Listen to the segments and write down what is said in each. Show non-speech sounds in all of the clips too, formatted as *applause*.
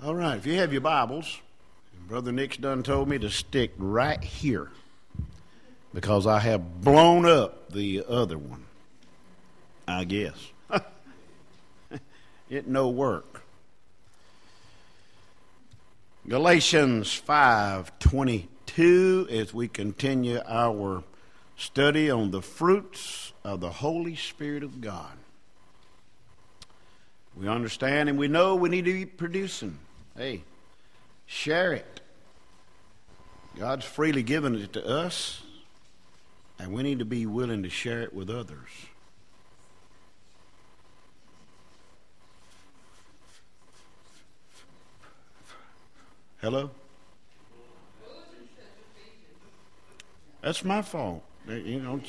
All right, if you have your Bibles, Brother Nick's done told me to stick right here because I have blown up the other one. I guess. *laughs* it no work. Galatians 5:22 as we continue our study on the fruits of the Holy Spirit of God. We understand and we know we need to be producing. Hey, share it. God's freely given it to us, and we need to be willing to share it with others. Hello? That's my fault. Eh, you know,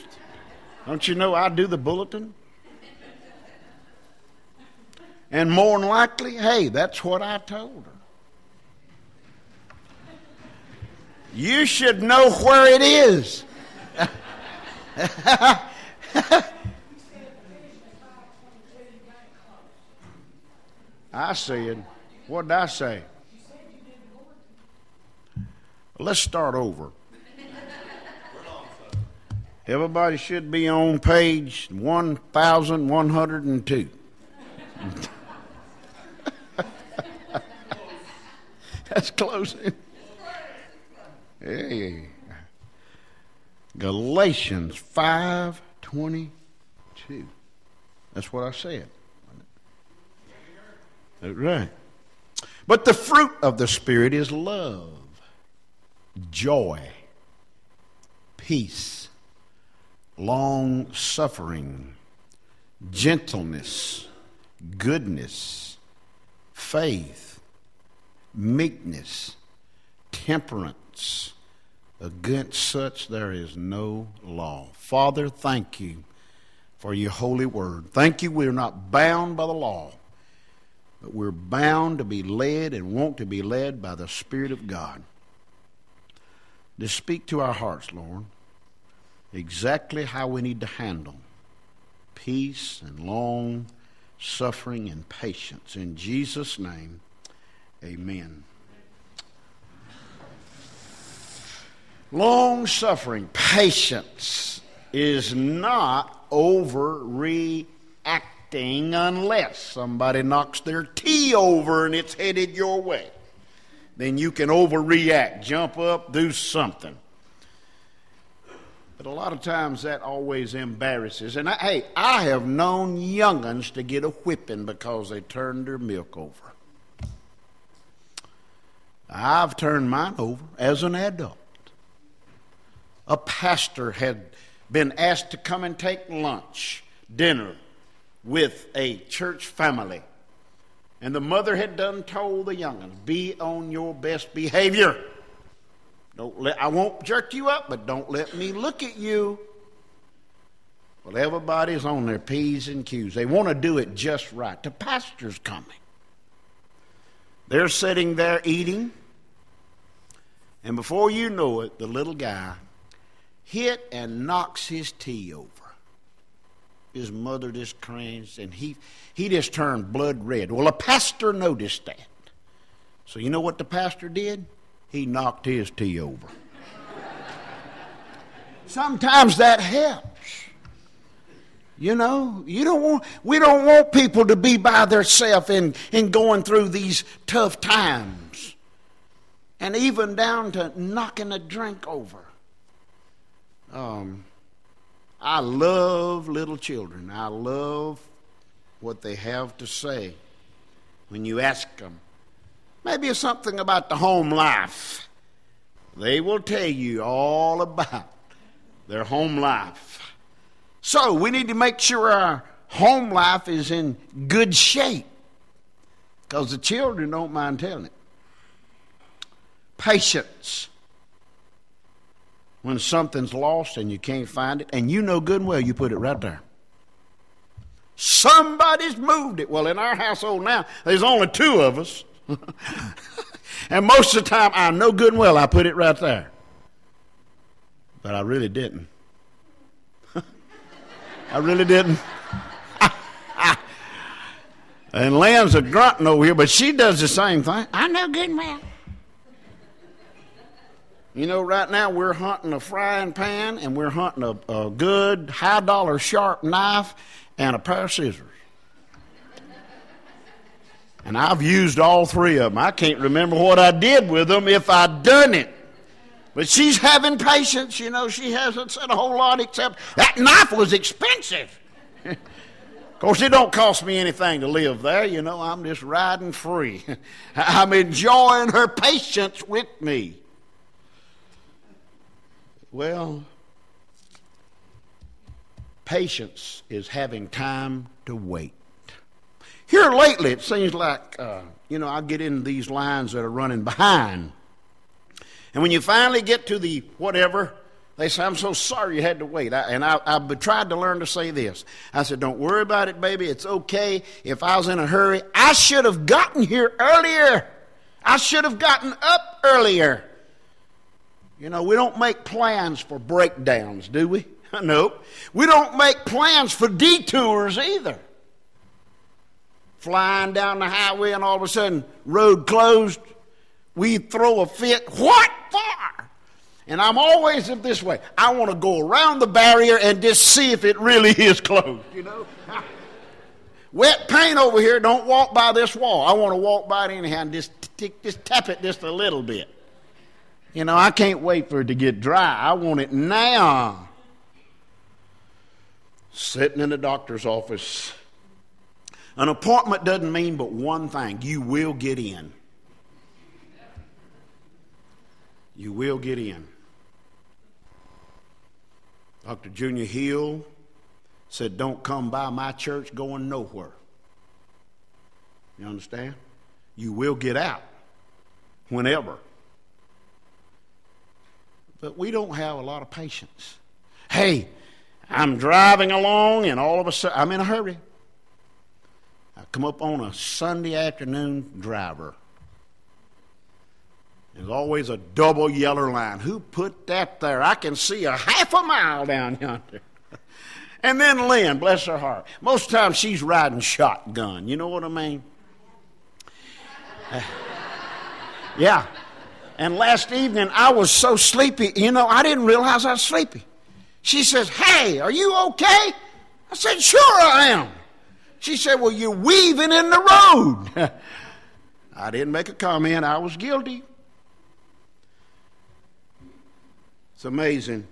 don't you know I do the bulletin? And more than likely, hey, that's what I told her. You should know where it is. *laughs* I said, what did I say? Let's start over. Everybody should be on page 1102. *laughs* That's closing. Hey. Galatians 5:22. That's what I said. Right. But the fruit of the spirit is love, joy, peace, long suffering, gentleness, goodness, faith, meekness, temperance. Against such there is no law. Father, thank you for your holy word. Thank you we're not bound by the law, but we're bound to be led and want to be led by the Spirit of God. To speak to our hearts, Lord, exactly how we need to handle peace and long suffering and patience. In Jesus' name, amen. Long suffering, patience is not overreacting unless somebody knocks their tea over and it's headed your way. Then you can overreact, jump up, do something. But a lot of times that always embarrasses. And I, hey, I have known younguns to get a whipping because they turned their milk over. I've turned mine over as an adult a pastor had been asked to come and take lunch, dinner, with a church family. And the mother had done told the young'uns, be on your best behavior. Don't let, I won't jerk you up, but don't let me look at you. Well, everybody's on their P's and Q's. They want to do it just right. The pastor's coming. They're sitting there eating, and before you know it, the little guy hit and knocks his tea over. His mother just cringed and he, he just turned blood red. Well, a pastor noticed that. So, you know what the pastor did? He knocked his tea over. Sometimes that helps. You know, you don't want, we don't want people to be by themselves in, in going through these tough times. And even down to knocking a drink over. Um, I love little children. I love what they have to say when you ask them. Maybe it's something about the home life. They will tell you all about their home life. So we need to make sure our home life is in good shape because the children don't mind telling it. Patience when something's lost and you can't find it, and you know good and well you put it right there. Somebody's moved it. Well, in our household now, there's only two of us. *laughs* and most of the time, I know good and well I put it right there. But I really didn't. *laughs* I really didn't. *laughs* And Lynn's a grunting over here, but she does the same thing. I know good and well. You know, right now we're hunting a frying pan and we're hunting a, a good high dollar sharp knife and a pair of scissors. And I've used all three of them. I can't remember what I did with them if I'd done it. But she's having patience. You know, she hasn't said a whole lot except that knife was expensive. *laughs* of course, it don't cost me anything to live there. You know, I'm just riding free. *laughs* I'm enjoying her patience with me. Well, patience is having time to wait. Here lately, it seems like, uh, you know, I get in these lines that are running behind. And when you finally get to the whatever, they say, I'm so sorry you had to wait. I, and I, have tried to learn to say this. I said, Don't worry about it, baby. It's okay. If I was in a hurry, I should have gotten here earlier. I should have gotten up earlier. You know, we don't make plans for breakdowns, do we? *laughs* no. We don't make plans for detours either. Flying down the highway and all of a sudden, road closed. We throw a fit. What for? And I'm always this way. I want to go around the barrier and just see if it really *laughs* is closed, you know? *laughs* Wet paint over here, don't walk by this wall. I want to walk by it anyhow and just, just tap it just a little bit. You know, I can't wait for it to get dry. I want it now. Sitting in the doctor's office. An appointment doesn't mean but one thing you will get in. You will get in. Dr. Junior Hill said, Don't come by my church going nowhere. You understand? You will get out whenever. But we don't have a lot of patience. Hey, I'm driving along and all of a sudden I'm in a hurry. I come up on a Sunday afternoon driver. There's always a double yellow line. Who put that there? I can see a half a mile down yonder. *laughs* and then Lynn, bless her heart. Most of the time she's riding shotgun. You know what I mean? Uh, *laughs* yeah. And last evening, I was so sleepy, you know, I didn't realize I was sleepy. She says, Hey, are you okay? I said, Sure I am. She said, Well, you're weaving in the road. *laughs* I didn't make a comment, I was guilty. It's amazing.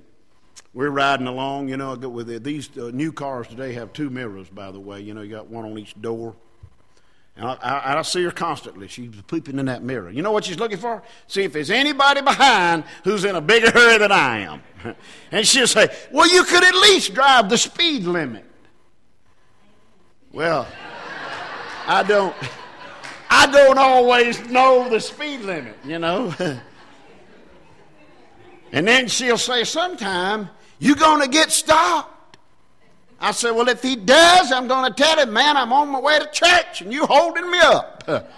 We're riding along, you know, with these uh, new cars today have two mirrors, by the way. You know, you got one on each door. And I, I, I, see her constantly. She's peeping in that mirror. You know what she's looking for? See if there's anybody behind who's in a bigger hurry than I am. *laughs* and she'll say, Well, you could at least drive the speed limit. Well, I don't. I don't always know the speed limit, you know. *laughs* and then she'll say, Sometime you're going to get stopped. I said, Well, if he does, I'm going to tell him, man, I'm on my way to church and you holding me up. *laughs*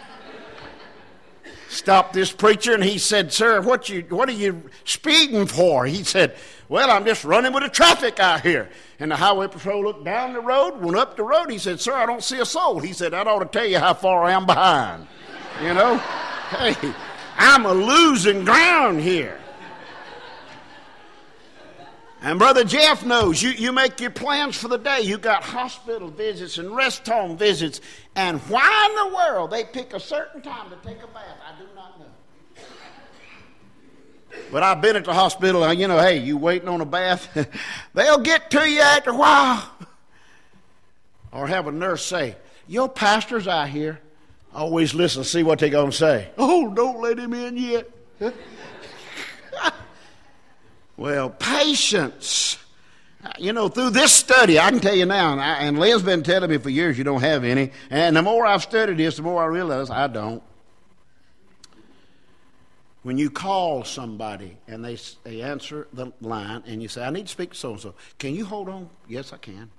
Stopped this preacher and he said, Sir, what, you, what are you speeding for? He said, Well, I'm just running with the traffic out here. And the highway patrol looked down the road, went up the road. He said, Sir, I don't see a soul. He said, That ought to tell you how far I am behind. You know? *laughs* hey, I'm a losing ground here. And Brother Jeff knows you, you make your plans for the day. You got hospital visits and rest home visits. And why in the world they pick a certain time to take a bath, I do not know. But I've been at the hospital, uh, you know, hey, you waiting on a bath? *laughs* They'll get to you after a while. Or have a nurse say, Your pastor's out here. Always listen, see what they're going to say. Oh, don't let him in yet. *laughs* Well, patience. You know, through this study, I can tell you now, and, I, and Lynn's been telling me for years you don't have any. And the more I've studied this, the more I realize I don't. When you call somebody and they, they answer the line and you say, I need to speak to so and so, can you hold on? Yes, I can.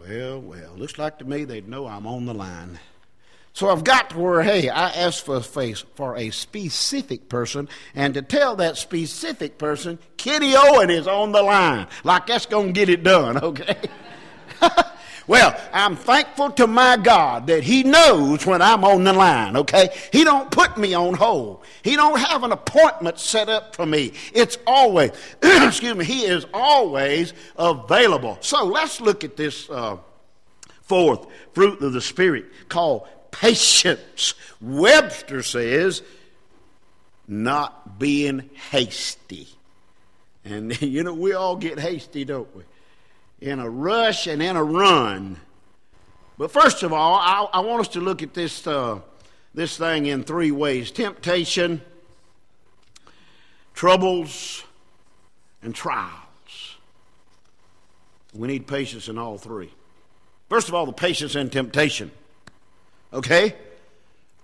Well, well, looks like to me they'd know I'm on the line. So I've got to where, hey, I ask for a face for a specific person, and to tell that specific person, Kitty Owen is on the line. Like that's going to get it done, *laughs* okay? Well, I'm thankful to my God that He knows when I'm on the line, okay? He don't put me on hold. He don't have an appointment set up for me. It's always, *clears throat* excuse me, He is always available. So let's look at this uh, fourth fruit of the Spirit called patience. Webster says, not being hasty. And, *laughs* you know, we all get hasty, don't we? in a rush and in a run. But first of all, I, I want us to look at this, uh, this thing in three ways temptation, troubles, and trials. We need patience in all three. First of all, the patience and temptation. Okay?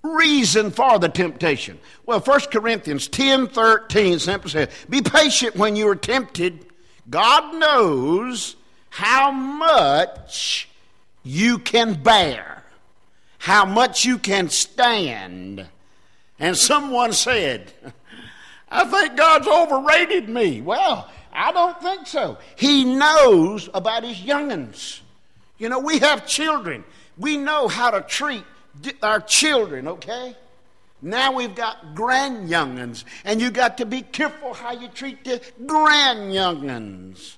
Reason for the temptation. Well, 1 Corinthians 10 13 simply says, Be patient when you are tempted. God knows how much you can bear, how much you can stand. And someone said, I think God's overrated me. Well, I don't think so. He knows about his young'uns. You know, we have children. We know how to treat our children, okay? Now we've got grand young'uns, and you got to be careful how you treat the grand young'uns.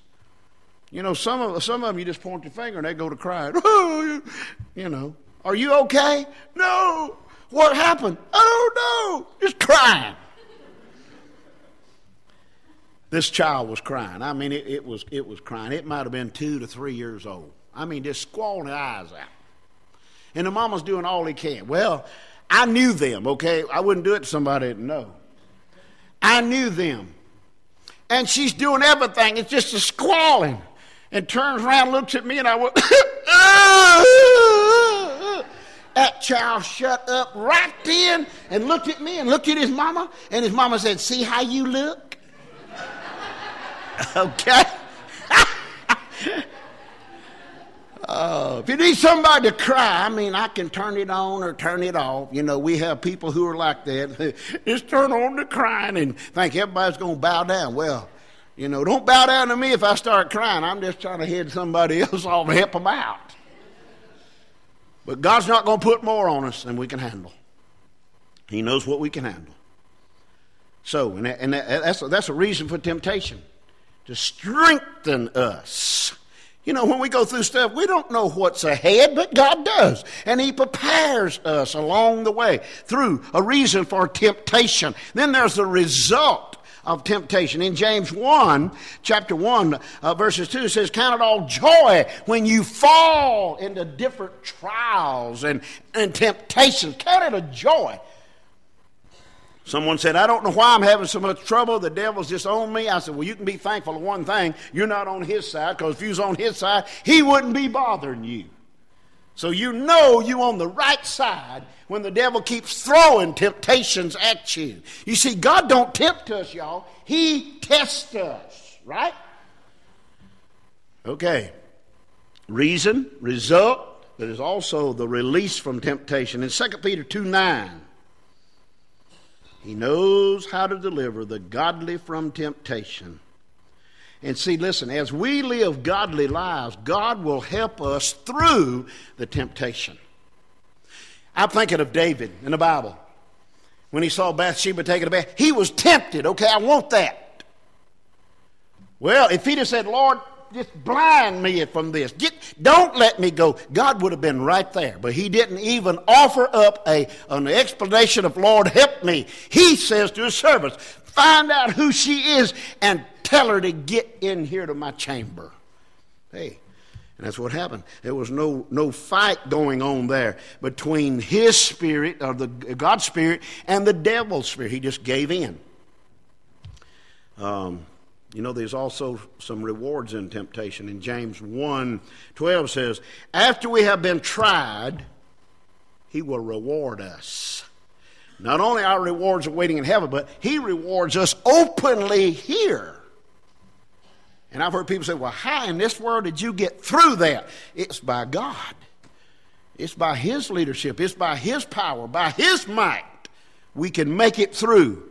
You know, some of some of them you just point your finger and they go to crying. *laughs* you know, are you okay? No. What happened? Oh, I don't know. Just crying. This child was crying. I mean, it, it was it was crying. It might have been two to three years old. I mean, just squalling eyes out. And the mama's doing all he can. Well, I knew them, okay? I wouldn't do it to somebody that didn't know. I knew them. And she's doing everything. It's just a squalling and turns around, looks at me, and I went, *coughs* that child shut up right then and looked at me and looked at his mama, and his mama said, See how you look? *laughs* okay? *laughs* Uh, if you need somebody to cry, I mean, I can turn it on or turn it off. You know, we have people who are like that. *laughs* Just turn on the crying and think everybody's going to bow down. Well, you know, don't bow down to me if I start crying. I'm just trying to head somebody *laughs* else off and help them out. But God's not going to put more on us than we can handle. He knows what we can handle. So, and, that, and that, that's, a, that's a reason for temptation to strengthen us. You know, when we go through stuff, we don't know what's ahead, but God does. And He prepares us along the way through a reason for temptation. Then there's the result of temptation. In James 1, chapter 1, uh, verses 2, it says, Count it all joy when you fall into different trials and, and temptations. Count it a joy. Someone said, I don't know why I'm having so much trouble. The devil's just on me. I said, Well, you can be thankful of one thing. You're not on his side, because if you was on his side, he wouldn't be bothering you. So you know you're on the right side when the devil keeps throwing temptations at you. You see, God don't tempt us, y'all. He tests us, right? Okay. Reason, result, but is also the release from temptation. In 2 Peter 2 9, he knows how to deliver the godly from temptation and see, listen, as we live godly lives, God will help us through the temptation. I'm thinking of David in the Bible. When he saw Bathsheba taking a bath, he was tempted. Okay, I want that. Well, if he'd have said, Lord, just blind me from this. Get, don't let me go. God would have been right there. But he didn't even offer up a, an explanation of, Lord, help me. He says to his servants, find out who she is and tell her to get in here to my chamber. Hey, and that's what happened. There was no, no fight going on there between his spirit, or the God's spirit, and the devil's spirit. He just gave in. Um, you know, there's also some rewards in temptation. In James 1 12 says, After we have been tried, he will reward us. Not only our rewards are waiting in heaven, but he rewards us openly here. And I've heard people say, well, how in this world did you get through that? It's by God. It's by His leadership. It's by His power, by His might. We can make it through.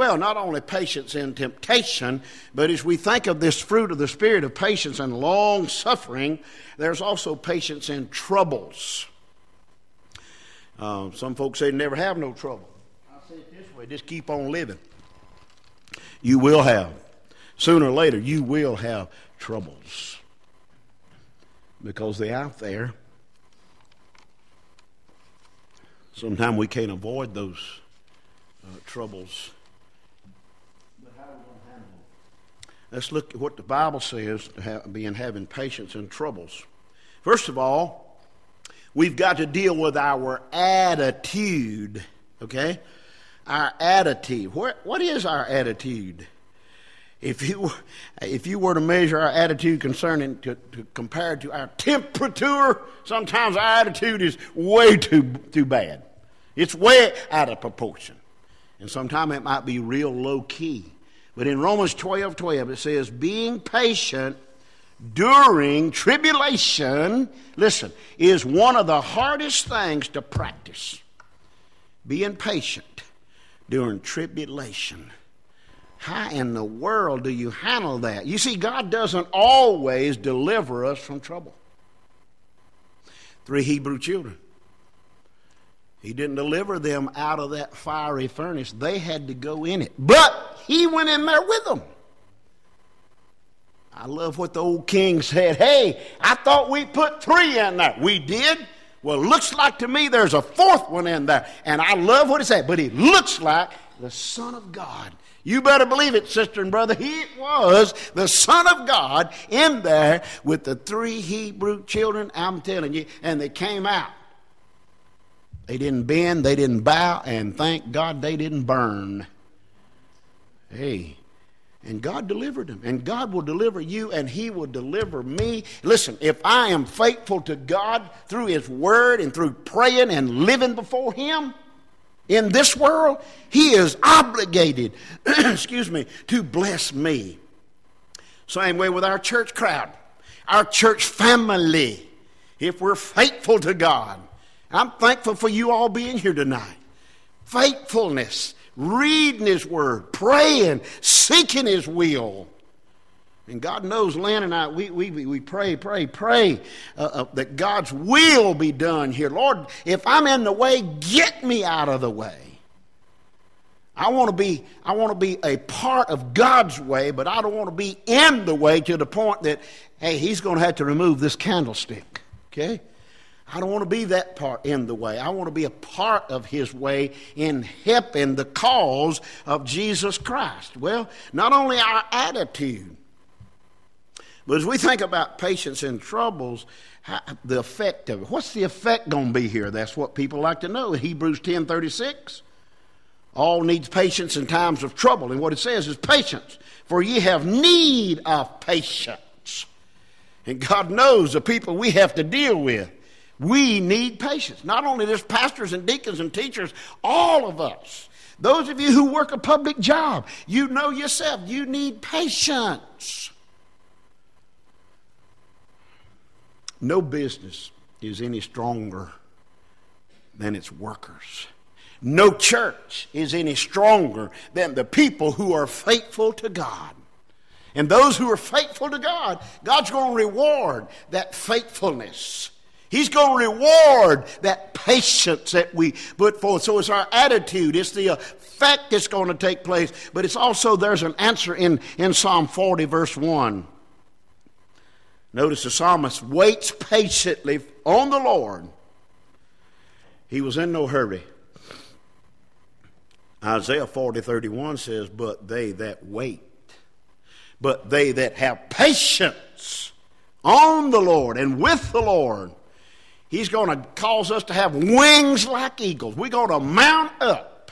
Well, not only patience in temptation, but as we think of this fruit of the Spirit of patience and long suffering, there's also patience in troubles. Uh, some folks say never have no trouble. I say it this way just keep on living. You will have. Sooner or later, you will have troubles because they're out there. Sometimes we can't avoid those uh, troubles. But how are we going to handle them? Let's look at what the Bible says to have, being having patience in troubles. First of all, we've got to deal with our attitude. Okay? Our attitude. What, what is our attitude? If you, if you were to measure our attitude concerning, to, to compared to our temperature, sometimes our attitude is way too, too bad. It's way out of proportion. And sometimes it might be real low key. But in Romans 12 12, it says, being patient during tribulation, listen, is one of the hardest things to practice. Being patient during tribulation. How in the world do you handle that? You see, God doesn't always deliver us from trouble. Three Hebrew children. He didn't deliver them out of that fiery furnace. They had to go in it. But he went in there with them. I love what the old king said. Hey, I thought we put three in there. We did. Well, looks like to me there's a fourth one in there. And I love what he said. But he looks like the Son of God you better believe it, sister and brother. He was the Son of God in there with the three Hebrew children. I'm telling you, and they came out. They didn't bend, they didn't bow, and thank God they didn't burn. Hey, and God delivered them. And God will deliver you, and He will deliver me. Listen, if I am faithful to God through His Word and through praying and living before Him, in this world, He is obligated, *clears throat* excuse me, to bless me. Same way with our church crowd, our church family. If we're faithful to God, I'm thankful for you all being here tonight. Faithfulness, reading His Word, praying, seeking His will. And God knows Lynn and I, we, we, we pray, pray, pray uh, uh, that God's will be done here. Lord, if I'm in the way, get me out of the way. I want to be I want to be a part of God's way, but I don't want to be in the way to the point that hey, he's going to have to remove this candlestick. Okay? I don't want to be that part in the way. I want to be a part of his way in helping the cause of Jesus Christ. Well, not only our attitude, but as we think about patience in troubles, how, the effect of it, what's the effect going to be here? That's what people like to know. Hebrews 10 36. All needs patience in times of trouble. And what it says is patience, for ye have need of patience. And God knows the people we have to deal with. We need patience. Not only just pastors and deacons and teachers, all of us. Those of you who work a public job, you know yourself, you need patience. No business is any stronger than its workers. No church is any stronger than the people who are faithful to God. And those who are faithful to God, God's going to reward that faithfulness. He's going to reward that patience that we put forth. So it's our attitude, it's the effect that's going to take place, but it's also there's an answer in, in Psalm 40, verse 1. Notice the psalmist waits patiently on the Lord. He was in no hurry. Isaiah 40, 31 says, But they that wait, but they that have patience on the Lord and with the Lord, He's going to cause us to have wings like eagles. We're going to mount up.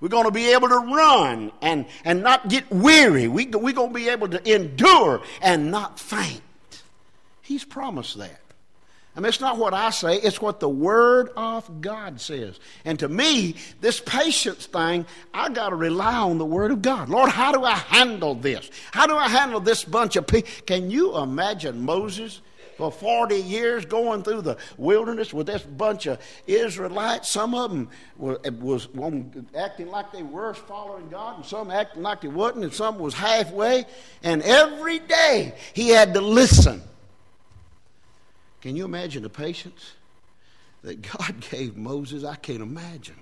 We're going to be able to run and, and not get weary. We, we're going to be able to endure and not faint. He's promised that. I mean, it's not what I say, it's what the Word of God says. And to me, this patience thing, I got to rely on the Word of God. Lord, how do I handle this? How do I handle this bunch of people? Can you imagine Moses for 40 years going through the wilderness with this bunch of Israelites. Some of them were, eh, was acting like they were following God, and some acting like they wasn't, and some was halfway. And every day he had to listen. Can you imagine the patience that God *laughs* gave Moses? I can't imagine.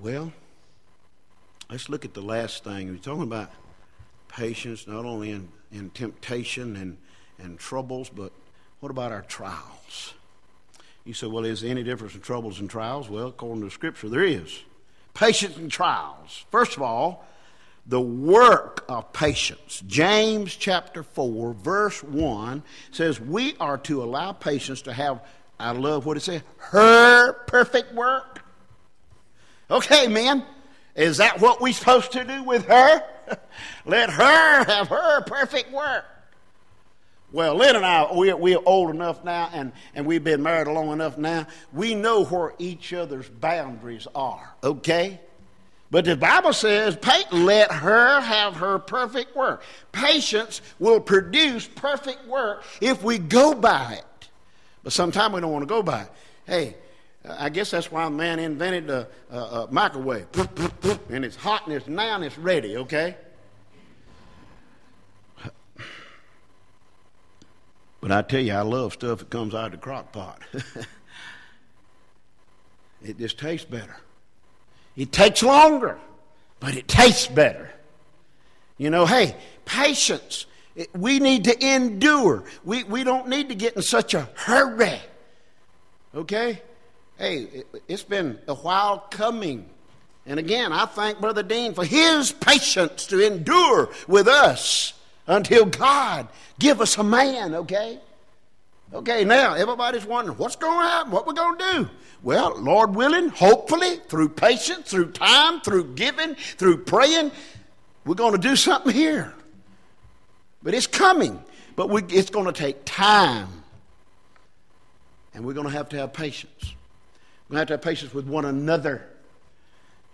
Well, let's look at the last thing. We're talking about patience, not only in, in temptation and, and troubles, but what about our trials? You say, well, is there any difference in troubles and trials? Well, according to Scripture, there is. Patience and trials. First of all, the work of patience. James chapter 4, verse 1 says, We are to allow patience to have, I love what it says, her perfect work. Okay, men, is that what we're supposed to do with her? *laughs* Let her have her perfect work. Well, Lynn and I, we're, we're old enough now and, and we've been married long enough now. We know where each other's boundaries are, okay? But the Bible says, let her have her perfect work. Patience will produce perfect work if we go by it. But sometimes we don't want to go by it. Hey, I guess that's why man invented a, a, a microwave. And it's hot and it's now and it's ready, okay? But I tell you, I love stuff that comes out of the crock pot. *laughs* it just tastes better. It takes longer, but it tastes better. You know, hey, patience. We need to endure. We, we don't need to get in such a hurry. Okay? Hey, it's been a while coming. And again, I thank Brother Dean for his patience to endure with us until God give us a man, okay? Okay, now everybody's wondering what's going to happen, what we're going to do. Well, Lord willing, hopefully, through patience, through time, through giving, through praying, we're going to do something here. But it's coming, but we, it's going to take time. And we're going to have to have patience. We have to have patience with one another.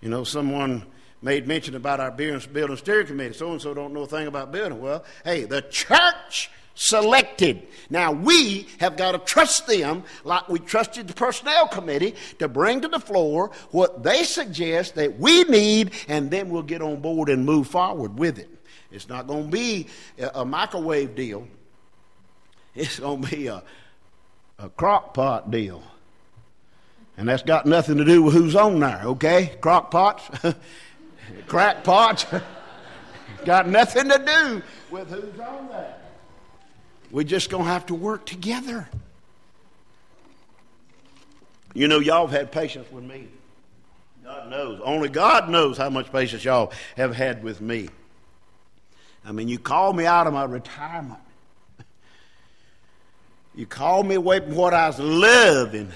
You know, someone made mention about our building steering committee. So and so don't know a thing about building. Well, hey, the church selected. Now we have got to trust them like we trusted the personnel committee to bring to the floor what they suggest that we need, and then we'll get on board and move forward with it. It's not going to be a, microwave deal. It's going to be a, a crock pot deal. And that's got nothing to do with who's on there, okay? Crock pots, *laughs* crack pots, *laughs* got nothing to do with who's on there. We're just going to have to work together. You know, y'all have had patience with me. God knows. Only God knows how much patience y'all have had with me. I mean, you called me out of my retirement. You called me away from what I was loving.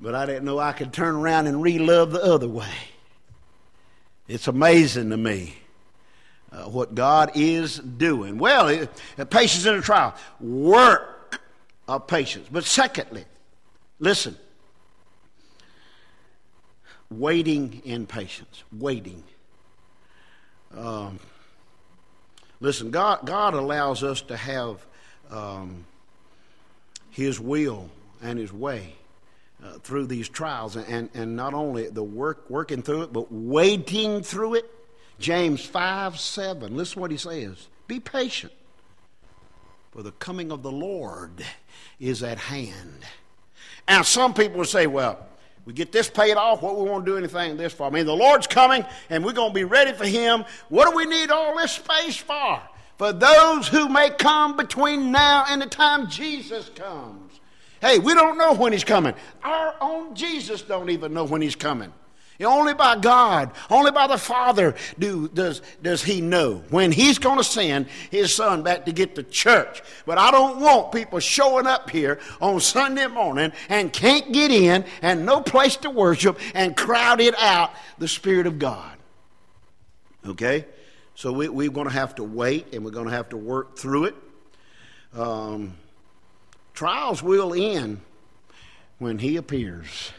But I didn't know I could turn around and re-love the other way. It's amazing to me uh, what God is doing. Well, it, patience in a trial, work of patience. But secondly, listen, waiting in patience, waiting. Um, listen, God, God allows us to have um, His will and His way uh, through these trials, and, and not only the work working through it, but waiting through it. James 5 7. Listen what he says. Be patient, for the coming of the Lord is at hand. now some people say, well, we get this paid off, what we want to do anything this for? I mean, the Lord's coming and we're going to be ready for Him. What do we need all this space for? For those who may come between now and the time Jesus comes. Hey, we don't know when he's coming. Our own Jesus don't even know when he's coming. Only by God, only by the Father do, does, does He know when He's going to send His Son back to get the church. But I don't want people showing up here on Sunday morning and can't get in and no place to worship and crowded out the Spirit of God. Okay? So we, we're going to have to wait and we're going to have to work through it. Um, Trials will end when He appears.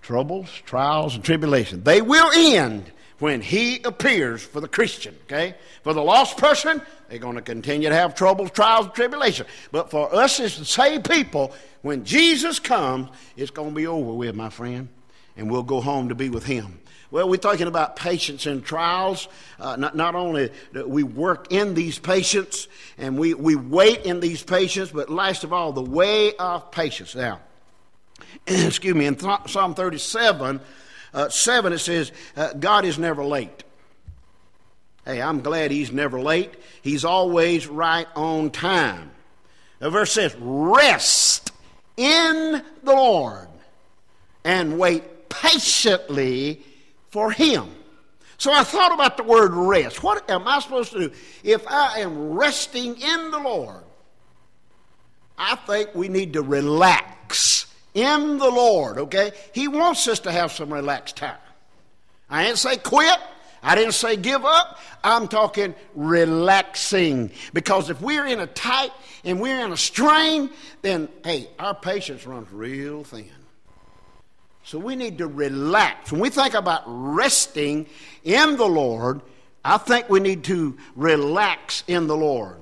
Troubles, trials, and tribulation. They will end when he appears for the Christian, okay? For the lost person, they're going to continue to have troubles, trials, and tribulation. But for us as the saved people, when Jesus comes, it's going to be over with, my friend, and we'll go home to be with him. Well, we're talking about patience in trials. Uh, not, not only we work in these patience and we, we wait in these patience, but last of all, the way of patience. Now, *clears throat* excuse me, in Psalm 37, uh, 7, it says, uh, God is never late. Hey, I'm glad he's never late. He's always right on time. The verse says, Rest in the Lord and wait patiently for him. So I thought about the word rest. What am I supposed to do? If I am resting in the Lord, I think we need to relax in the Lord, okay? He wants us to have some relaxed time. I didn't say quit. I didn't say give up. I'm talking relaxing. Because if we're in a tight and we're in a strain, then, hey, our patience runs real thin. So we need to relax. When we think about resting in the Lord, I think we need to relax in the Lord.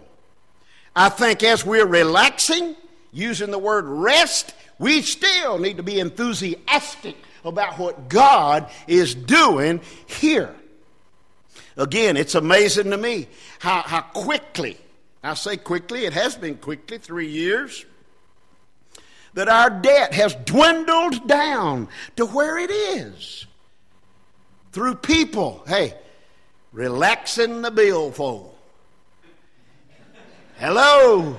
I think as we're relaxing, using the word rest, we still need to be enthusiastic about what God is doing here. Again, it's amazing to me how, how quickly, I say quickly, it has been quickly, three years, that our debt has dwindled down to where it is. Through people, hey, relaxing the billfold. Hello.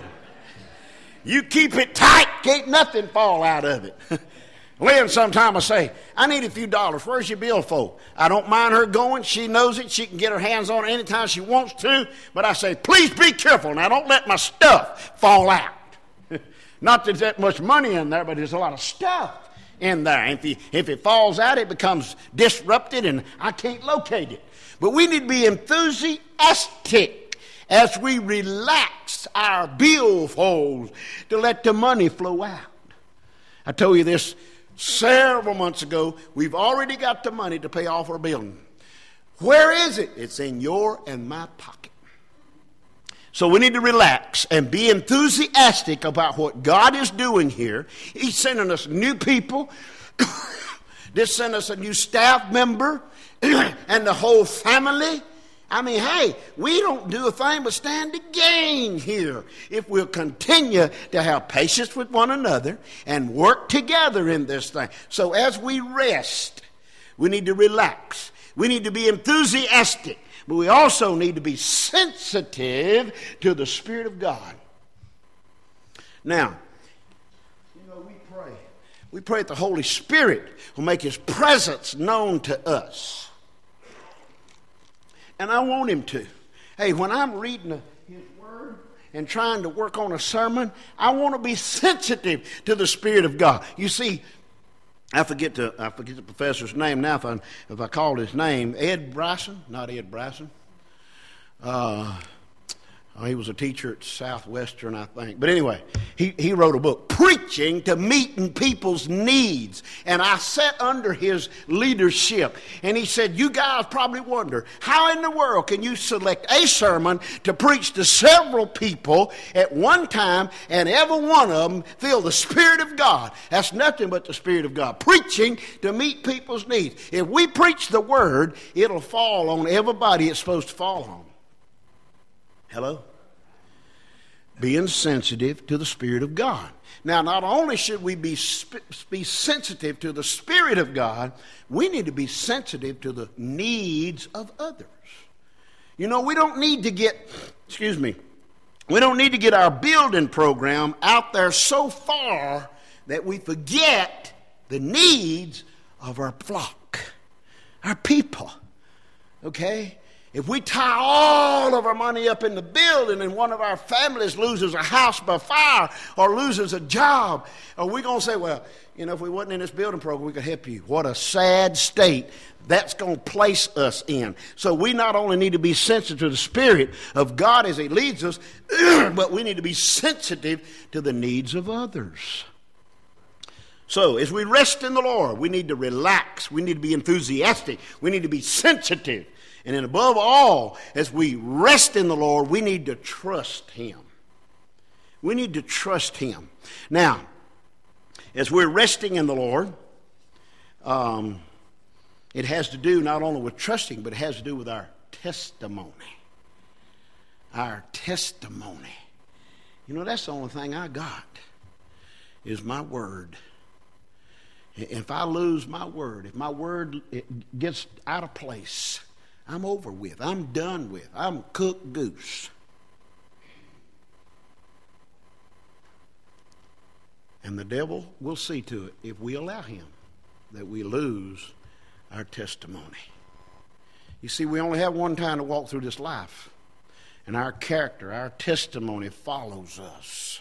You keep it tight, can't nothing fall out of it. *laughs* Lynn, sometime I say, I need a few dollars. Where's your bill for? I don't mind her going. She knows it. She can get her hands on it anytime she wants to. But I say, please be careful. Now, don't let my stuff fall out. Not that there's that much money in there, but there's a lot of stuff in there. If, you, if it falls out, it becomes disrupted and I can't locate it. But we need to be enthusiastic as we relax our billfolds to let the money flow out. I told you this several months ago. We've already got the money to pay off our building. Where is it? It's in your and my pocket. So we need to relax and be enthusiastic about what God is doing here. He's sending us new people. *coughs* Just sent us a new staff member *coughs* and the whole family. I mean, hey, we don't do a thing but stand to gain here if we'll continue to have patience with one another and work together in this thing. So as we rest, we need to relax. We need to be enthusiastic, but we also need to be sensitive to the Spirit of God. Now, you know, we pray. We pray that the Holy Spirit will make His presence known to us and I want him to. Hey, when I'm reading his word and trying to work on a sermon, I want to be sensitive to the Spirit of God. You see, I forget the I forget the professor's name now. If I if I called his name, Ed Bryson, not Ed Bryson. Uh, Oh, he was a teacher at Southwestern, I think. But anyway, he, he wrote a book, Preaching to Meeting People's Needs. And I sat under his leadership. And he said, You guys probably wonder, how in the world can you select a sermon to preach to several people at one time and every one of them feel the Spirit of God? That's nothing but the Spirit of God. Preaching to meet people's needs. If we preach the Word, it'll fall on everybody it's supposed to fall on. Hello? Being sensitive to the Spirit of God. Now, not only should we be, be sensitive to the Spirit of God, we need to be sensitive to the needs of others. You know, we don't need to get, excuse me, we don't need to get our building program out there so far that we forget the needs of our flock, our people. Okay? If we tie all of our money up in the building and one of our families loses a house by fire or loses a job, are we going to say, well, you know, if we wasn't in this building program, we could help you? What a sad state that's going to place us in. So we not only need to be sensitive to the Spirit of God as He leads us, *clears throat* but we need to be sensitive to the needs of others. So, as we rest in the Lord, we need to relax. We need to be enthusiastic. We need to be sensitive. And then, above all, as we rest in the Lord, we need to trust Him. We need to trust Him. Now, as we're resting in the Lord, um, it has to do not only with trusting, but it has to do with our testimony. Our testimony. You know, that's the only thing I got is my word. If I lose my word, if my word gets out of place, I'm over with. I'm done with. I'm cooked goose. And the devil will see to it, if we allow him, that we lose our testimony. You see, we only have one time to walk through this life, and our character, our testimony follows us.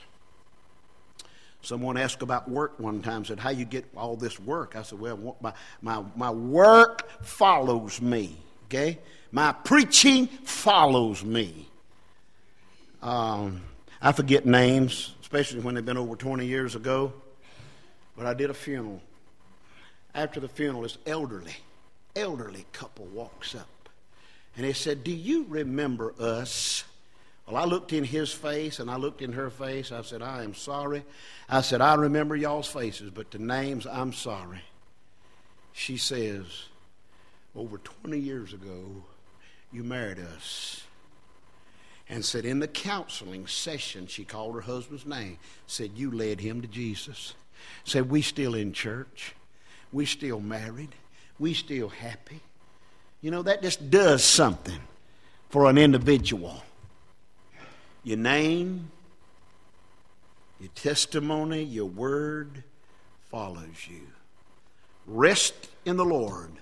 Someone asked about work one time, said, How you get all this work? I said, Well, my, my, my work follows me, okay? My preaching follows me. Um, I forget names, especially when they've been over 20 years ago, but I did a funeral. After the funeral, this elderly, elderly couple walks up, and they said, Do you remember us? Well, I looked in his face and I looked in her face. I said, I am sorry. I said, I remember y'all's faces, but the names, I'm sorry. She says, Over 20 years ago, you married us. And said, in the counseling session, she called her husband's name, said, You led him to Jesus. Said, We still in church. We still married. We still happy. You know, that just does something for an individual your name, your testimony, your word follows you. Rest in the Lord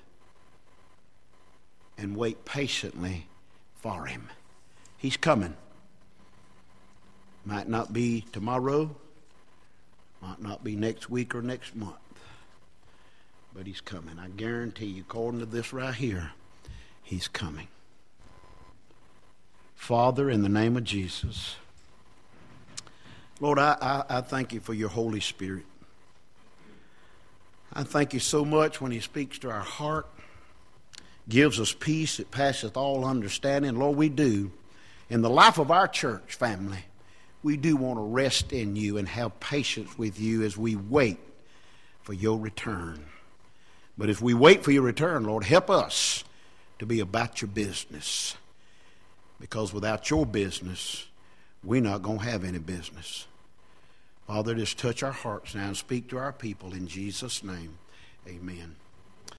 and wait patiently for Him. He's coming. Might not be tomorrow, might not be next week or next month, but He's coming. I guarantee you, according to this right here, He's coming. Father, in the name of Jesus, Lord, I, I, I, thank you for your Holy Spirit. I thank you so much when He speaks to our heart, gives us peace that passeth all understanding. Lord, we do. In the life of our church family, we do want to rest in you and have patience with you as we wait for your return. But as we wait for your return, Lord, help us to be about your business. Because without your business, we're not going to have any business. Father, just touch our hearts now and speak to our people in Jesus' name. Amen.